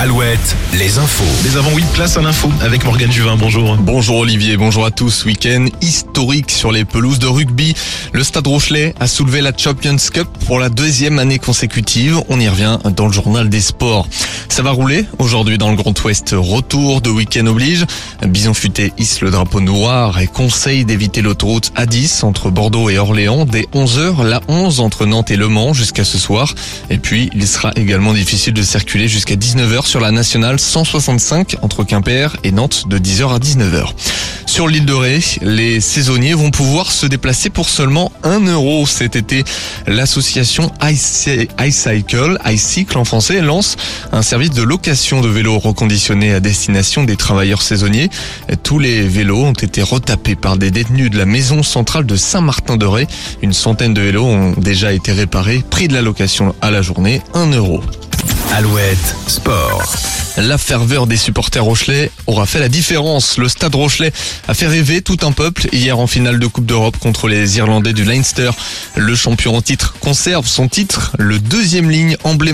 Alouette, les infos. Mais avant oui, place à l'info avec Morgane Juvin. Bonjour. Bonjour Olivier, bonjour à tous. Week-end historique sur les pelouses de rugby. Le Stade Rochelet a soulevé la Champions Cup pour la deuxième année consécutive. On y revient dans le journal des sports. Ça va rouler aujourd'hui dans le Grand Ouest. Retour de week-end oblige. Bison Futé hisse le drapeau noir et conseille d'éviter l'autoroute A10 entre Bordeaux et Orléans dès 11h, la 11 entre Nantes et Le Mans jusqu'à ce soir. Et puis, il sera également difficile de circuler jusqu'à 19h sur la nationale 165 entre Quimper et Nantes de 10h à 19h. Sur l'île de Ré, les saisonniers vont pouvoir se déplacer pour seulement 1 euro cet été. L'association iCycle, iCycle en français, lance un service de location de vélos reconditionnés à destination des travailleurs saisonniers. Tous les vélos ont été retapés par des détenus de la maison centrale de Saint-Martin-de-Ré. Une centaine de vélos ont déjà été réparés. Prix de la location à la journée, 1 euro. Alouette, sport. La ferveur des supporters Rochelet aura fait la différence. Le stade Rochelet a fait rêver tout un peuple hier en finale de Coupe d'Europe contre les Irlandais du Leinster. Le champion en titre conserve son titre, le deuxième ligne emblématique